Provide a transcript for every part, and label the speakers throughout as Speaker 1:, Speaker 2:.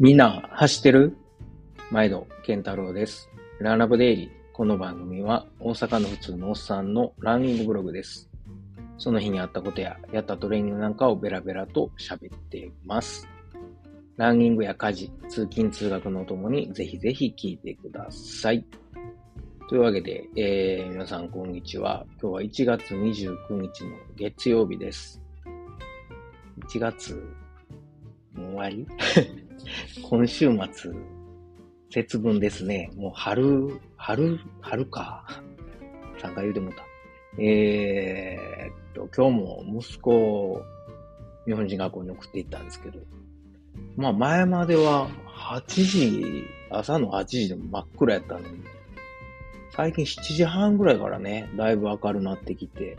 Speaker 1: みんな走ってる？毎度、健太郎です。ランラブデイリー。この番組は大阪の普通のおっさんのランニングブログです。その日にあったことややったトレーニングなんかをベラベラと喋っています。ランニングや家事、通勤通学のともにぜひぜひ聞いてください。というわけで、えー、皆さんこんにちは。今日は1月29日の月曜日です。1月、もう終わり？今週末、節分ですね。もう春、春、春か。3回言うてもた。えー、っと、今日も息子を日本人学校に送って行ったんですけど、まあ前までは8時、朝の8時でも真っ暗やったのに、最近7時半ぐらいからね、だいぶ明るなってきて、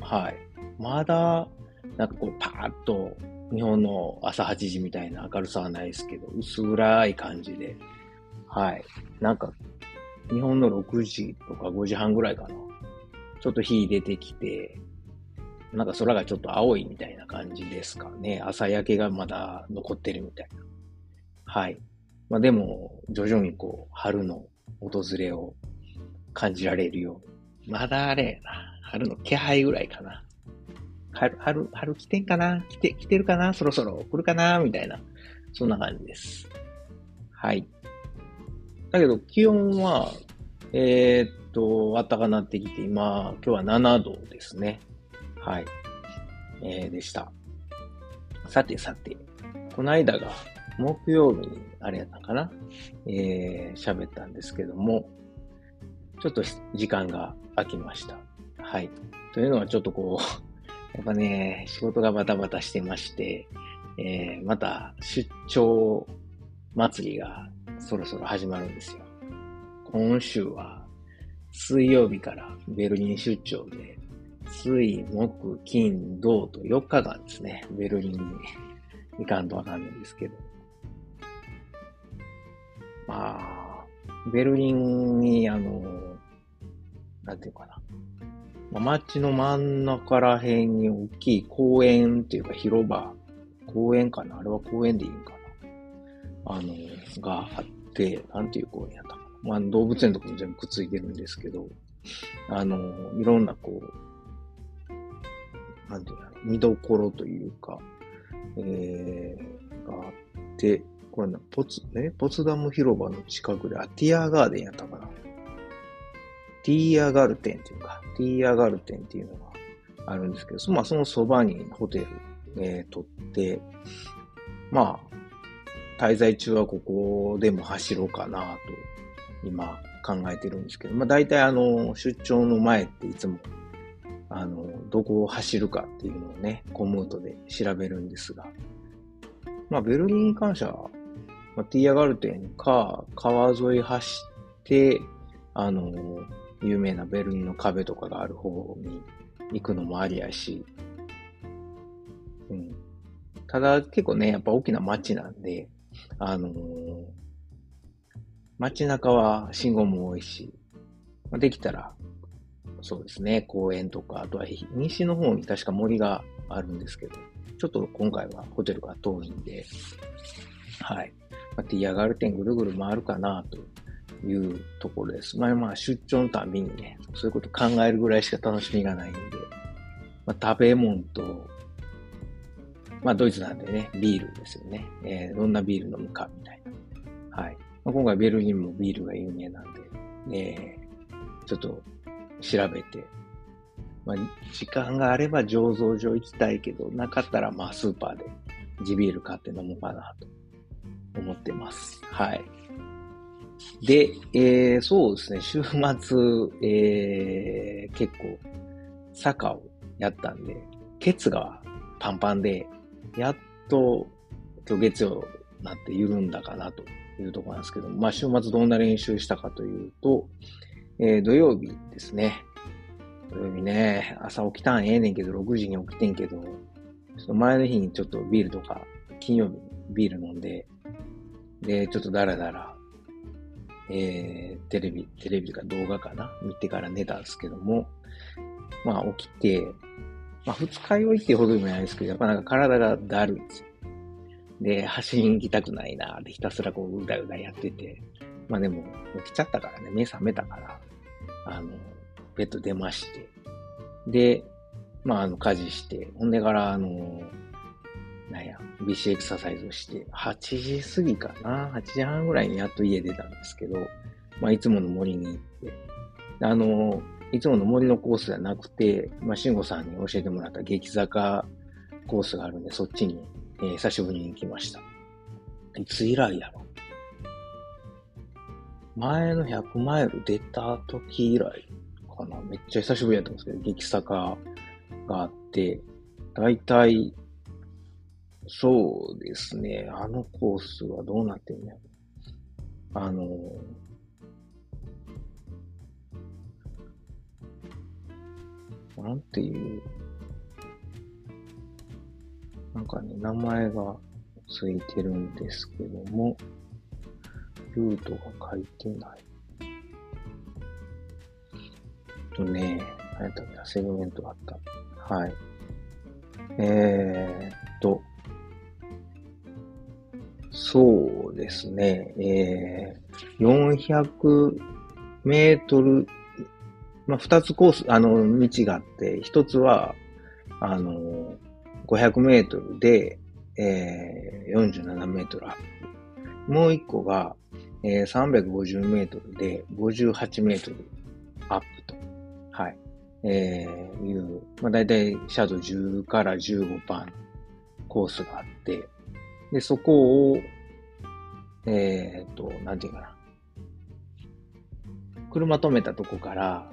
Speaker 1: はい。まだ、なんかこうパーッと日本の朝8時みたいな明るさはないですけど、薄暗い感じで、はい。なんか、日本の6時とか5時半ぐらいかな。ちょっと日出てきて、なんか空がちょっと青いみたいな感じですかね。朝焼けがまだ残ってるみたいな。はい。まあでも、徐々にこう、春の訪れを感じられるように。まだあれやな。春の気配ぐらいかな。春、春、春来てんかな？来て、来てるかな？そろそろ来るかな？みたいな。そんな感じです。はい。だけど、気温は、えー、っと、暖かなってきて、今、今日は7度ですね。はい。えー、でした。さてさて、この間が、木曜日に、あれやったかな？えー、喋ったんですけども、ちょっと時間が空きました。はい。というのはちょっとこう、やっぱね、仕事がバタバタしてまして、えー、また出張祭りがそろそろ始まるんですよ。今週は水曜日からベルリン出張で、水、木、金、土と4日間ですね、ベルリンに行かんとわかんないんですけど。まあ、ベルリンにあの、なんていうかな。街の真ん中ら辺に大きい公園っていうか広場、公園かな？あれは公園でいいんかな？あの、があって、なんていう公園やったかな？まあ、動物園とかも全部くっついてるんですけど、あの、いろんなこう、なんていうの、見どころというか、えー、があって、これな、ポツ、ね、ポツダム広場の近くで、あ、ティアガーデンやったかな？ティーアガルテンっていうか、ティーアガルテンっていうのがあるんですけど、まあ、そのそばにホテル、えー、取って、まあ、滞在中はここでも走ろうかなと、今考えてるんですけど、まあ大体あの、出張の前っていつも、あの、どこを走るかっていうのをね、コムートで調べるんですが、まあベルリンに関しては、まあ、ティーアガルテンか、川沿い走って、あの、有名なベルリンの壁とかがある方に行くのもありやし、うん。ただ結構ね、やっぱ大きな街なんで、あのー街中は信号も多いし、まあできたら、そうですね、公園とか、あとは西の方に確か森があるんですけど、ちょっと今回はホテルが遠いんで、はい。まあ、ティアガルテンぐるぐる回るかなというところです。まあまあ出張のたびにね、そういうこと考えるぐらいしか楽しみがないんで、まあ食べ物と、まあドイツなんでね、ビールですよね。えーどんなビール飲むかみたいな。はい。まあ、今回ベルリンもビールが有名なんで、えーちょっと調べて、まあ時間があれば醸造所行きたいけど、なかったらまあスーパーで地ビール買って飲もうかなと思ってます。はい。で、えー、そうですね、週末、えー、結構、坂をやったんで、ケツがパンパンで、やっと、今日月曜になって緩んだかなというところなんですけど、まあ週末どんな練習したかというと、えー、土曜日ですね。土曜日ね、朝起きたんええねんけど、6時に起きてんけど、ちょっと前の日にちょっとビールとか、金曜日にビール飲んで、で、ちょっとダラダラ、えー、テレビ、テレビとか動画かな？見てから寝たんですけども、まあ起きて、まあ二日酔いってほどでもないですけど、やっぱなんか体がだるいんですよ。で、走りに行きたくないなってひたすらこう、うだうだやってて、まあでも、起きちゃったからね、目覚めたから、あの、ベッド出まして、で、まあ、あの、家事して、ほんでから、あの、なんや、BC エクササイズをして、8時過ぎかな ?8 時半ぐらいにやっと家出たんですけど、まあ、いつもの森に行って、あの、いつもの森のコースじゃなくて、まあ、慎吾さんに教えてもらった激坂コースがあるんで、そっちに、えー、久しぶりに行きました。いつ以来やろ？前の100マイル出た時以来かな。めっちゃ久しぶりやったんですけど、激坂があって、だいたい、そうですね、あのコースはどうなってんのやあの、なんていう、なんかね、名前がついてるんですけども、ルートが書いてない。とね、何やったっけセグメントがあった。はい。えー、っと、そうですね、えー、400メートル、まあ、2つコース、あの、道があって、1つは、あの、500メートルで、えー、47メートルアップ。もう1個が、えー、350メートルで58メートルアップと。はい。えー、いう、まあ、大体シャドウ10から15パンコースがあって、で、そこを、えー、と、なんていうかな。車止めたとこから、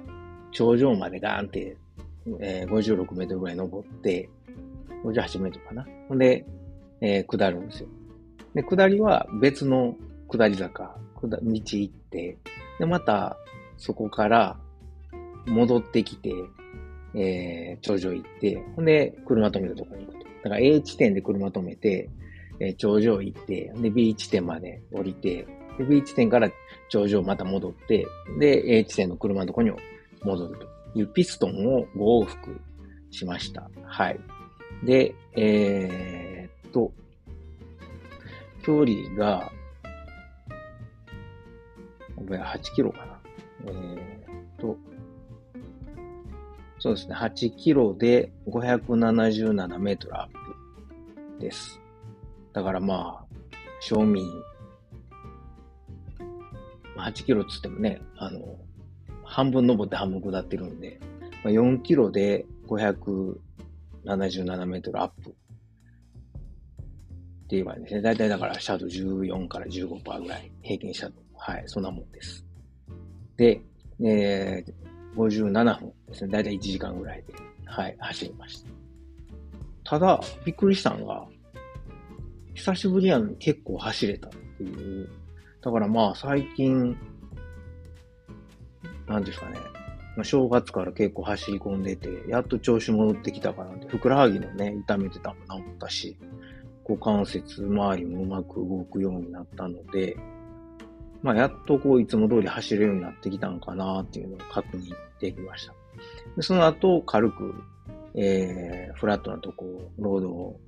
Speaker 1: 頂上までガーンって、えー、56メートルぐらい登って、58メートルかな。ほんで、えー、下るんですよ。で、下りは別の下り坂、下道行って、で、また、そこから、戻ってきて、えー、頂上行って、ほんで、車止めたとこに行くと。だから A 地点で車止めて、え、頂上行って、で、B 地点まで降りて、で、B 地点から頂上また戻って、で、A 地点の車のとこに戻るというピストンを5往復しました。はい。で、えー、っと、距離が、これ8キロかな。えー、っと、そうですね、8キロで577メートルアップです。だからまあ、賞味、まあ、8キロっつってもね、あの、半分登って半分下ってるんで、まあ、4キロで577メートルアップって言えばいいんですね。だいたいだからシャドウ14から15%ぐらい平均シャドウ。はい、そんなもんです。で、えー、57分ですね。だいたい1時間ぐらいで、はい、走りました。ただ、びっくりしたのが、久しぶりやのに結構走れたっていう。だからまあ最近、なんですかね。まあ、正月から結構走り込んでて、やっと調子戻ってきたかなって。ふくらはぎのね、痛めてたのも治ったし、股関節周りもうまく動くようになったので、まあ、やっとこう、いつも通り走れるようになってきたのかなっていうのを確認できました。でその後、軽く、えー、フラットなとこ、ロードを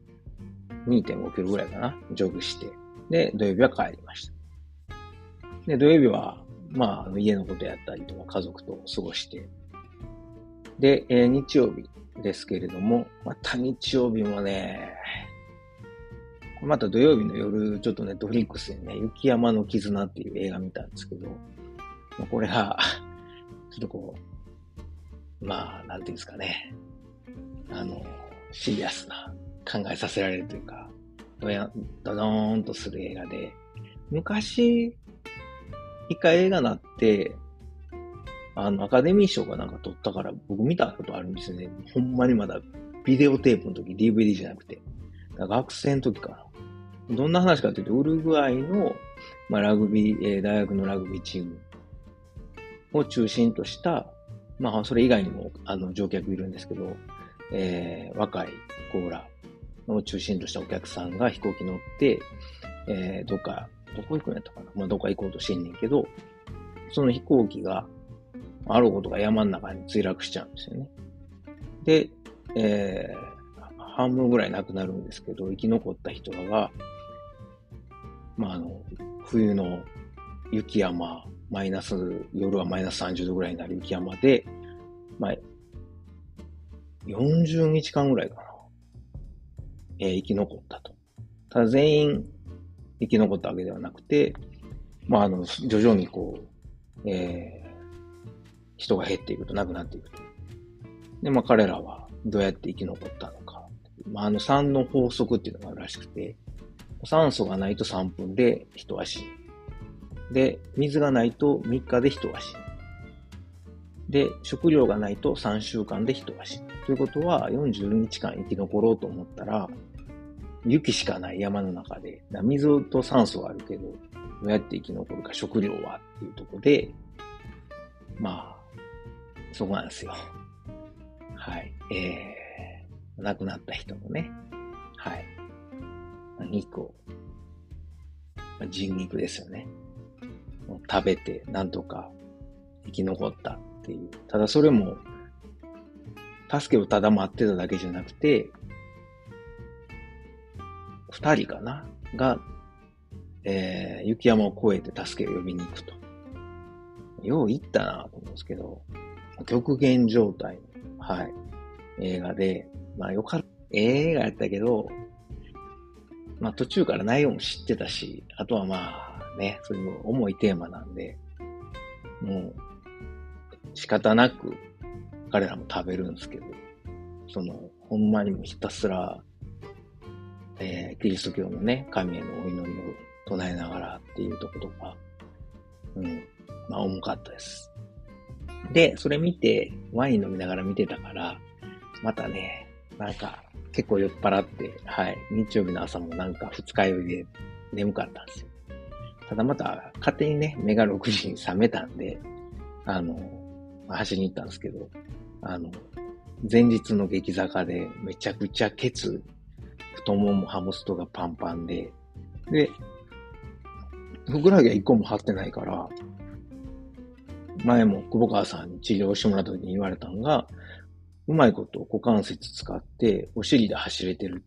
Speaker 1: 2.5キロぐらいかな、ジョグして、で、土曜日は帰りました。で、土曜日は、まあ、家のことやったりとか、家族と過ごして、で、えー、日曜日ですけれども、また日曜日もね、また土曜日の夜、ちょっとネットフリックスでね、雪山の絆っていう映画見たんですけど、まあ、これが、ちょっとこう、まあ、なんていうんですかね、あの、シリアスな考えさせられるというか、ドヤドドーンとする映画で、昔、一回映画なって、あの、アカデミー賞がなんか撮ったから僕見たことあるんですよね。ほんまにまだビデオテープの時 DVD じゃなくて。学生の時かな。どんな話かというと、ウルグアイの、まあ、ラグビー、えー、大学のラグビーチームを中心とした、まあ、それ以外にも、あの、乗客いるんですけど、えー、若いコーラを中心としたお客さんが飛行機乗って、えー、どっか、どこ行くんやったかな？まあ、どっか行こうとしてんねんけど、その飛行機が、あることが山の中に墜落しちゃうんですよね。で、えー、半分ぐらい亡くなるんですけど、生き残った人らが、まあ、あの、冬の雪山、マイナス、夜はマイナス30度ぐらいになる雪山で、まあ、40日間ぐらいかな。えー、生き残ったと。ただ全員生き残ったわけではなくて、まあ、あの、徐々にこう、えー、人が減っていくと、亡くなっていくと。で、まあ、彼らはどうやって生き残ったのか。まあ、あの、3の法則っていうのがあるらしくて、酸素がないと3分で人は死ぬ。で、水がないと3日で人は死ぬ。で、食料がないと3週間で人は死ぬ。ということは、40日間生き残ろうと思ったら、雪しかない山の中で、水と酸素はあるけど、どうやって生き残るか食料はっていうとこで、まあ、そこなんですよ。はい。えー、亡くなった人のね、はい。肉を、人肉ですよね。食べて、なんとか生き残ったっていう。ただそれも、助けをただ待ってただけじゃなくて、二人かな？が、えー、雪山を越えて助けを呼びに行くと。よう行ったなと思うんですけど、極限状態の、はい、映画で、まあよかった。映画やったけど、まあ途中から内容も知ってたし、あとはまあね、そういう重いテーマなんで、もう仕方なく彼らも食べるんですけど、その、ほんまにもひたすら、えー、キリスト教のね、神へのお祈りを唱えながらっていうとことか、うん、まあ重かったです。で、それ見て、ワイン飲みながら見てたから、またね、なんか、結構酔っ払って、はい、日曜日の朝もなんか二日酔いで眠かったんですよ。ただまた、勝手にね、目が6時に覚めたんで、あの、走りに行ったんですけど、あの、前日の激坂でめちゃくちゃケツ、太ももハムストがパンパンで、で、ふくらはぎは一個も張ってないから、前も久保川さんに治療してもらった時に言われたのが、うまいこと股関節使ってお尻で走れてるって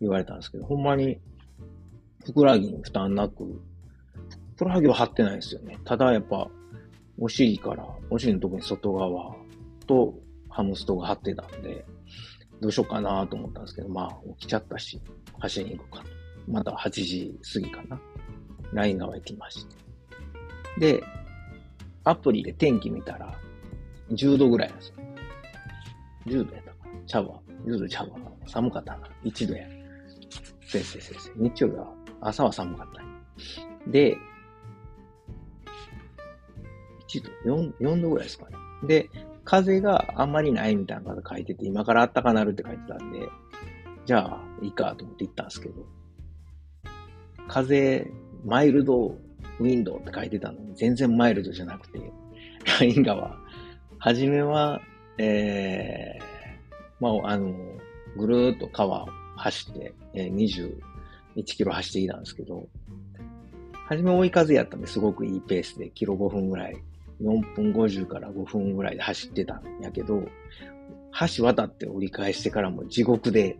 Speaker 1: 言われたんですけど、ほんまにふくらはぎに負担なく、ふくらはぎは張ってないですよね。ただやっぱ、お尻から、お尻のところに外側とハムストが張ってたんで、どうしようかなと思ったんですけど、まあ起きちゃったし、走りに行こうかと。また8時過ぎかな。ライン川行きまして。で、アプリで天気見たら、10度ぐらいなんですよ。10度やったかな。ちゃうわ。10度ちゃうわ。寒かったな。1度や。先生先生。日曜日は朝は寒かった。で、1度、4、4度ぐらいですかね。で、風があんまりないみたいなこと書いてて、今から暖かなるって書いてたんで、じゃあ、いいかと思って行ったんですけど、風、マイルドウィンドウって書いてたのに、全然マイルドじゃなくて、ライン川、はじめは、えー、まあ、あの、ぐるーっと川を走って、えー、21キロ走っていたんですけど、はじめ追い風やったんですごくいいペースで、キロ5分ぐらい、4分50から5分ぐらいで走ってたんやけど、橋渡って折り返してからも地獄で、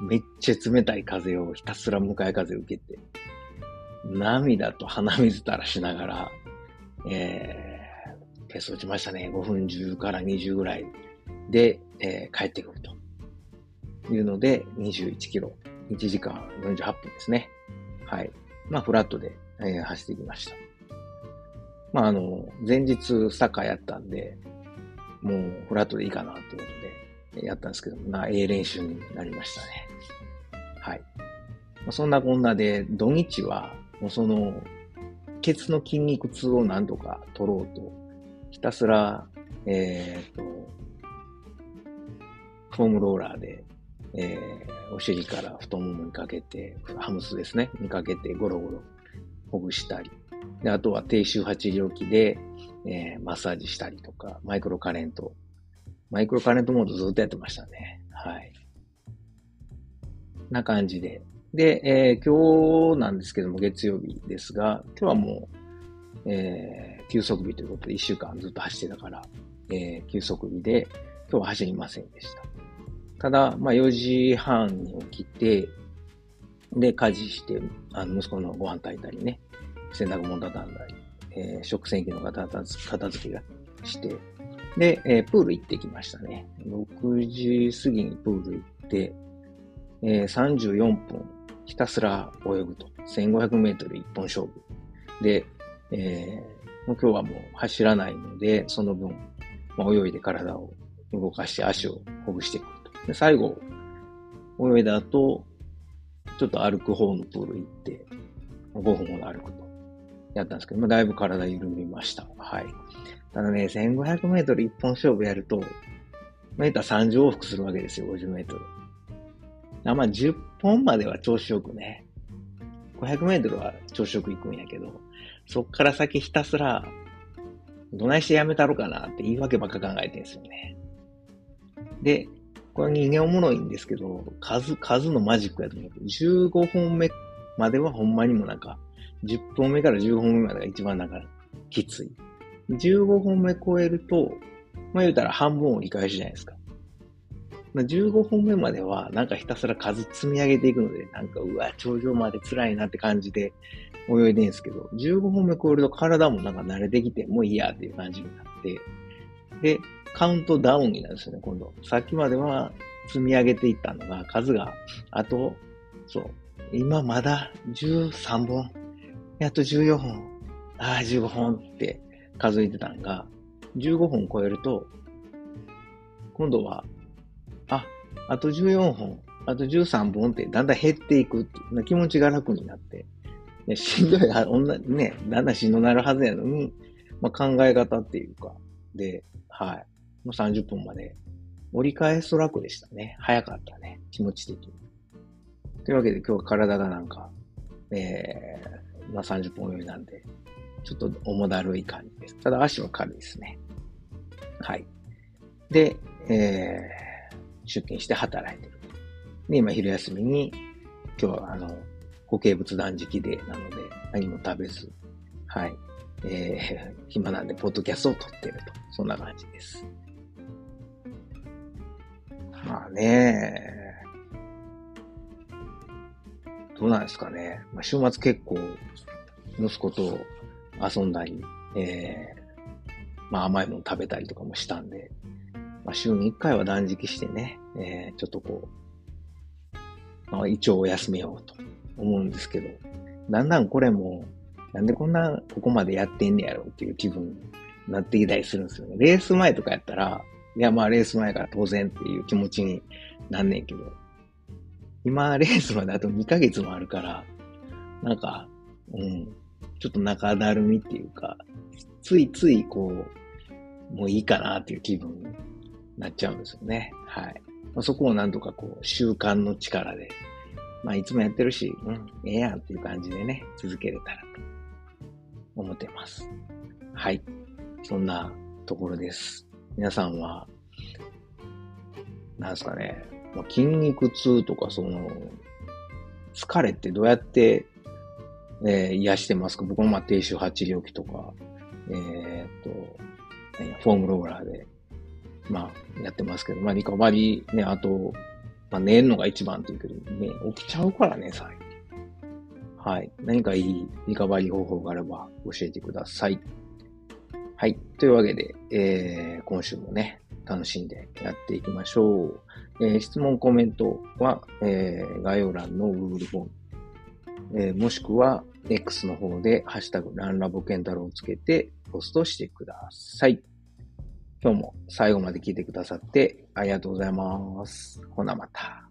Speaker 1: めっちゃ冷たい風をひたすら向かい風受けて、涙と鼻水垂らしながら、えー、ペース落ちましたね。5分10から20ぐらいで、えー、帰ってくるというので、21キロ、1時間48分ですね。はい。まあ、フラットで、えー、走ってきました。まあ、あの、前日サッカーやったんで、もうフラットでいいかなということで、やったんですけど、まあ、ええ練習になりましたね。はい。まあそんなこんなで、土日はもうその、ケツの筋肉痛をなんとか取ろうと、ひたすら、えっ、と、フォームローラーで、えー、お尻から太ももにかけて、ハムスですね、にかけてゴロゴロほぐしたり、であとは低周波治療器で、えー、マッサージしたりとか、マイクロカレント。マイクロカレントモードずっとやってましたね。はい。な感じで、で、えー、今日なんですけども、月曜日ですが、今日はもう、えー、休息日ということで、1週間ずっと走ってたから、えー、休息日で、今日は走りませんでした。ただ、まあ、4時半に起きて、で、家事して、あの、息子のご飯炊いたりね、洗濯物畳んだり、えー、食洗機の片付けがして、で、えー、プール行ってきましたね。6時過ぎにプール行って、えー、34分ひたすら泳ぐと。1500メートル一本勝負。で、えー、もう今日はもう走らないので、その分、まあ、泳いで体を動かして足をほぐしていくと。で、最後、泳いだ後、ちょっと歩く方のプール行って、5分ほど歩くと。やったんですけど、まあ、だいぶ体緩みました。はい。ただね、1500メートル一本勝負やると、まあ、言ったら30往復するわけですよ、50メートル。あまあ、10本までは調子よくね。500メートルは調子よく行くんやけど、そっから先ひたすら、どないしてやめたろかなって言い訳ばっか考えてんですよね。で、これ人間おもろいんですけど、数、数のマジックやと思う。15本目まではほんまにもなんか、10本目から15本目までが一番なんか、きつい。15本目超えると、まあ言うたら半分折り返しじゃないですか。15本目までは、なんかひたすら数積み上げていくので、なんか、うわ、頂上まで辛いなって感じで泳いでんですけど、15本目超えると体もなんか慣れてきて、もういいやっていう感じになって、で、カウントダウンになるんですよね、今度。さっきまでは積み上げていったのが、数が、あと、そう、今まだ13本、やっと14本、ああ、15本って数えてたのが、15本超えると、今度はあ、あと14本、あと13本ってだんだん減っていくっていう気持ちが楽になって、ね、しんどい、女、ね、だんだんしんどなるはずやのに、まあ、考え方っていうか、で、はい。もう30分まで折り返す楽でしたね。早かったね。気持ち的に。というわけで今日は体がなんか、えー、まあ30分泳いなんで、ちょっと重だるい感じです。ただ足は軽いですね。はい。で、えー、出勤して働いてる。で、今昼休みに、今日はあの、固形物断食デーなので、何も食べず、はい。えー、暇なんで、ポッドキャストを撮ってると。そんな感じです。まあね、どうなんですかね。まあ、週末結構、息子と遊んだり、えー、まあ甘いもの食べたりとかもしたんで、まあ、週に1回は断食してね、えー、ちょっとこう、まあ、一応お休めようと思うんですけど、だんだんこれも、なんでこんな、ここまでやってんねやろっていう気分になってきたりするんですよね。レース前とかやったら、いやまあレース前から当然っていう気持ちになんねんけど、今レースまであと2ヶ月もあるから、なんか、うん、ちょっと中だるみっていうか、ついついこう、もういいかなっていう気分になっちゃうんですよね。はい。まあ、そこをなんとかこう、習慣の力で、まあ、いつもやってるし、うん、ええやんっていう感じでね、続けれたらと思ってます。はい。そんなところです。皆さんは、なんすかね、まあ、筋肉痛とか、その、疲れってどうやって、えー、癒してますか？僕もまあ低周波治療器とか、えー、っと、フォームローラーでまあ、やってますけど、まあ、リカバリーね、あと、まあ、寝るのが一番って言うけど、ね、起きちゃうからね、最近。はい。何かいいリカバリー方法があれば教えてください。はい。というわけで、えー、今週もね、楽しんでやっていきましょう。えー、質問、コメントは、えー、概要欄の Google フォーム、え、もしくは X の方で、ハッシュタグ、ランラボケンタロウをつけてポストしてください。今日も最後まで聞いてくださってありがとうございます。ほなまた。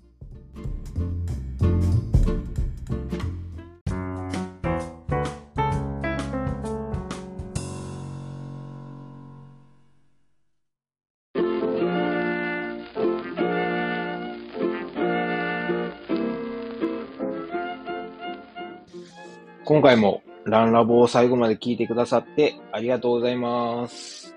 Speaker 1: 今回もランラボを最後まで聞いてくださってありがとうございます。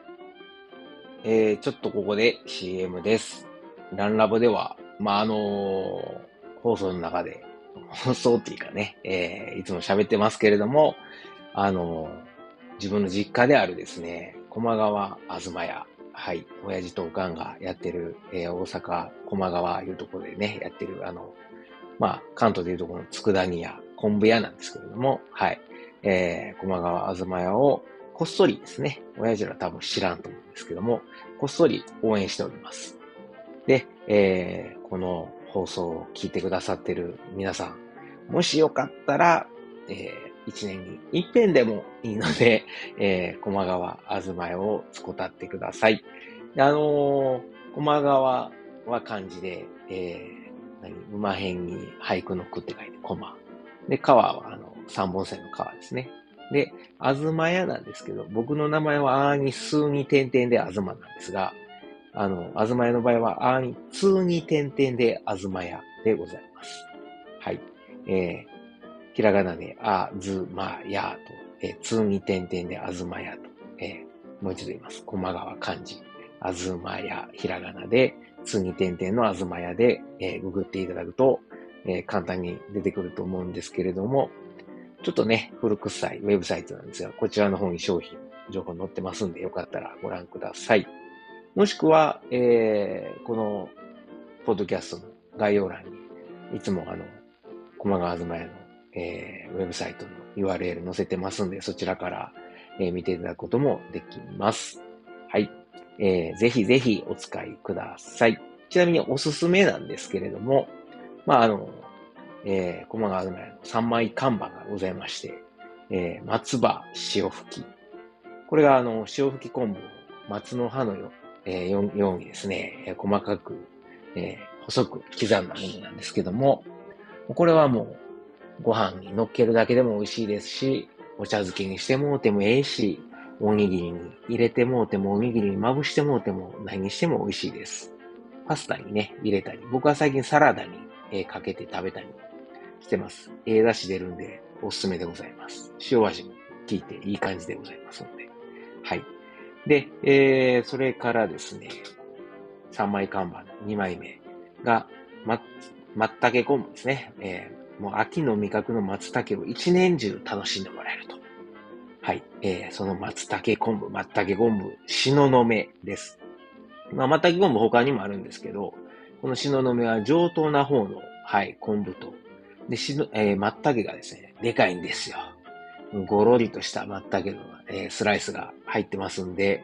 Speaker 1: えー、ちょっとここで CM です。ランラボでは、まあ、あのー、放送の中で、放送っていうかね、えー、いつも喋ってますけれども、あのー、自分の実家であるですね、駒川あずま屋、はい、親父とおかんがやってる、えー、大阪駒川いうところでね、やってる、あの、まあ、関東でいうところの佃煮屋、昆布屋なんですけれども、はい。えー、駒川あずま屋をこっそりですね、親父ら多分知らんと思うんですけども、こっそり応援しております。で、えー、この放送を聞いてくださってる皆さん、もしよかったら、えー、一年に一遍でもいいので、えー、駒川あずま屋を使ってください。あのー、駒川は漢字で、えー、何？馬辺に俳句の句って書いて、駒。で、川は、あの、三本線の川ですね。で、あずま屋なんですけど、僕の名前はあーに数に点々であずまなんですが、あの、あずま屋の場合は、あーに通に点々であずま屋でございます。はい。えー、ひらがなであずまやと、えー、通に点々であずまやと、えー、もう一度言います。駒川漢字。あずまや、ひらがなで、つに点々のあずまやで、えー、ググっていただくと、えー、簡単に出てくると思うんですけれども、ちょっとね、古臭いウェブサイトなんですが、こちらの方に商品、情報載ってますんで、よかったらご覧ください。もしくは、えー、この、ポッドキャストの概要欄に、いつもあの、駒川ずまやの、えー、ウェブサイトの URL 載せてますんで、そちらから、えー、見ていただくこともできます。はい。えー、ぜひぜひお使いください。ちなみにおすすめなんですけれども、まあ、あの、えー、駒川まの3枚看板がございまして、えー、松葉塩吹き。これがあの、塩吹き昆布を松の葉のよ,、えー、ようにですね、えー、細かく、えー、細く刻んだものなんですけども、これはもうご飯に乗っけるだけでも美味しいですし、お茶漬けにしてもうてもええし、おにぎりに入れてもうても、おにぎりにまぶしてもうても、何にしても美味しいです。パスタにね、入れたり、僕は最近サラダに、えー、かけて食べたりしてます。ええー、出汁出るんで、おすすめでございます。塩味も効いていい感じでございますので。はい。で、えー、それからですね、3枚看板、2枚目が、ま、松茸昆布ですね。えー、もう秋の味覚の松茸を一年中楽しんでもらえると。はい。えー、その松茸昆布、松茸昆布、しののめです。まあ、松茸昆布他にもあるんですけど、このしののめは上等な方の、はい、昆布と、で、しの、えー、松茸がですね、でかいんですよ。ごろりとした松茸の、えー、スライスが入ってますんで、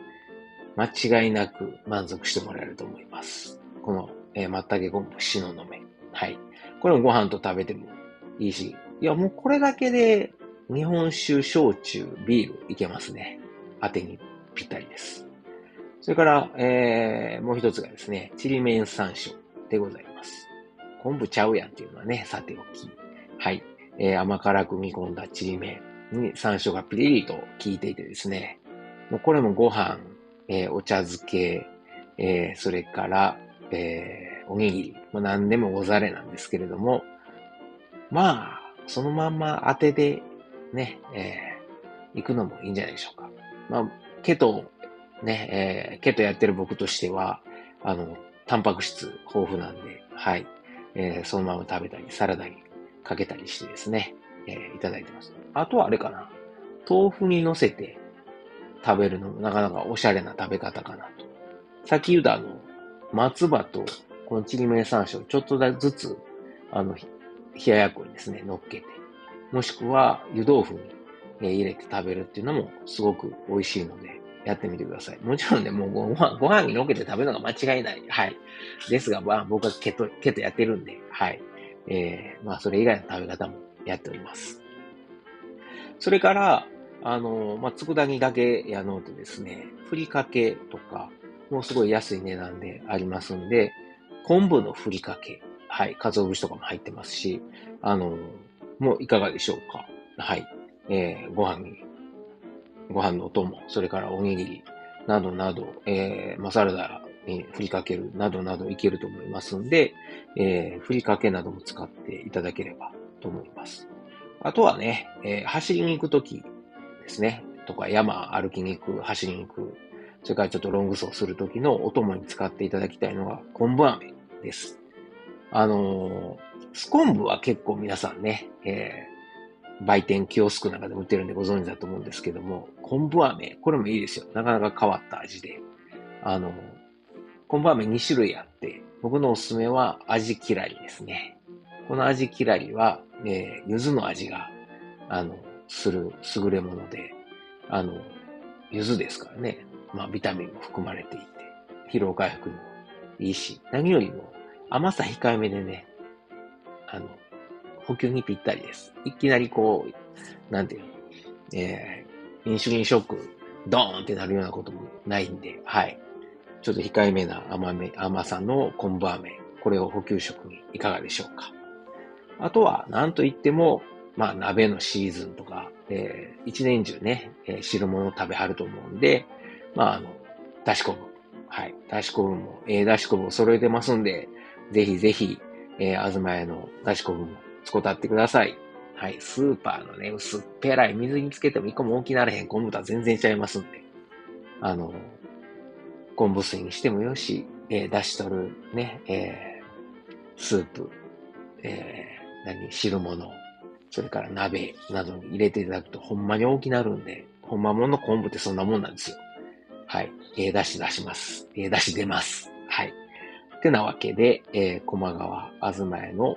Speaker 1: 間違いなく満足してもらえると思います。この、えー、松茸昆布、しののめ。はい。これもご飯と食べてもいいし、いや、もうこれだけで日本酒、焼酎、ビールいけますね。当てにぴったりです。それから、えー、もう一つがですね、ちりめん山椒でございます。昆布ちゃうやんっていうのはね、さておき。はい。えー、甘辛く煮込んだちりめんに山椒がピリリと効いていてですね、もうこれもご飯、えー、お茶漬け、えー、それから、えー、おにぎり、もう何でもござれなんですけれども、まあ、そのまんま当てでね、えー、行くのもいいんじゃないでしょうか。まあ、ケト、ね、えー、ケトやってる僕としては、あの、タンパク質豊富なんで、はい。えー、そのまま食べたり、サラダにかけたりしてですね、えー、いただいてます。あとはあれかな。豆腐に乗せて食べるのもなかなかおしゃれな食べ方かなと。さっき言ったあの、松葉とこのちりめん山椒ちょっとずつ、あの、冷ややっこにですね、乗っけて、もしくは湯豆腐に入れて食べるっていうのもすごく美味しいので、やってみてください。もちろんね、もうご飯、ご飯にのけて食べるのが間違いない。はい。ですが、まあ、僕はケト、ケトやってるんで、はい。えー、まあ、それ以外の食べ方もやっております。それから、あの、まあ、佃煮だけやのうとですね、ふりかけとか、もうすごい安い値段でありますんで、昆布のふりかけ、はい、鰹節とかも入ってますし、あの、もういかがでしょうか。はい。えー、ご飯に、ご飯のお供、それからおにぎり、などなど、えー、まあ、サラダに振りかける、などなどいけると思いますんで、えー、ふりかけなども使っていただければと思います。あとはね、えー、走りに行くときですね、とか山歩きに行く、走りに行く、それからちょっとロング走するときのお供に使っていただきたいのが昆布飴です。あのー、スコンブは結構皆さんね、えー、売店キオスクなんかでも売ってるんでご存知だと思うんですけども、昆布飴、これもいいですよ。なかなか変わった味で。あの、昆布飴2種類あって、僕のおすすめは味嫌いですね。この味きらりは、えー、柚子の味が、あの、する優れもので、あの、柚子ですからね。まあ、ビタミンも含まれていて、疲労回復にもいいし、何よりも甘さ控えめでね、あの、補給にぴったりです。いきなりこう、なんていうの、えー、インシュリンショック、ドーンってなるようなこともないんで、はい。ちょっと控えめな甘め、甘さの昆布飴、これを補給食にいかがでしょうか。あとは、なんといっても、まあ、鍋のシーズンとか、えー、一年中ね、えー、汁物を食べはると思うんで、まあ、あの、だし昆布。はい。だし昆布も、ええー、だし昆布を揃えてますんで、ぜひぜひ、えー、あずま屋のだし昆布も使ってください。はい。スーパーのね、薄っぺらい水につけても一個も大きならへん昆布とは全然ちゃいますんで。あの、昆布水にしてもよし、えー、出し取るね、えー、スープ、えー、何、汁物、それから鍋などに入れていただくとほんまに大きなるんで、ほんまもの昆布ってそんなもんなんですよ。はい。えー、出し出します。えー、出し出ます。はい。ってなわけで、えー、駒川あずまへの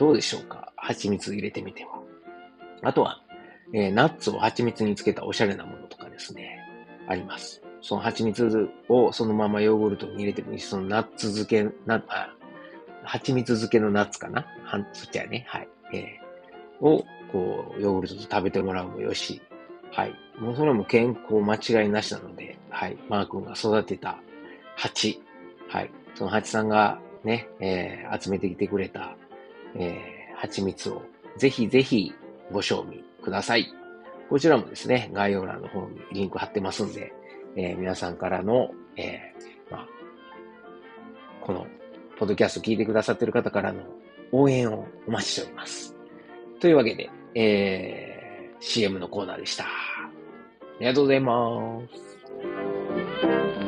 Speaker 1: どうでしょうか？蜂蜜入れてみては。あとは、えー、ナッツを蜂蜜につけたおしゃれなものとかですね、あります。その蜂蜜をそのままヨーグルトに入れてもいいし、そのナッツ漬け、な、あ、蜂蜜漬けのナッツかな？はん、そっちはね、はい。えー、を、こう、ヨーグルトと食べてもらうもよし、はい。もうそれも健康間違いなしなので、はい。マー君が育てた蜂、はい。その蜂さんがね、えー、集めてきてくれたえー、蜂蜜をぜひぜひご賞味ください。こちらもですね、概要欄の方にリンク貼ってますんで、えー、皆さんからの、えー、まあ、この、ポッドキャスト聞いてくださってる方からの応援をお待ちしております。というわけで、えー、CM のコーナーでした。ありがとうございます。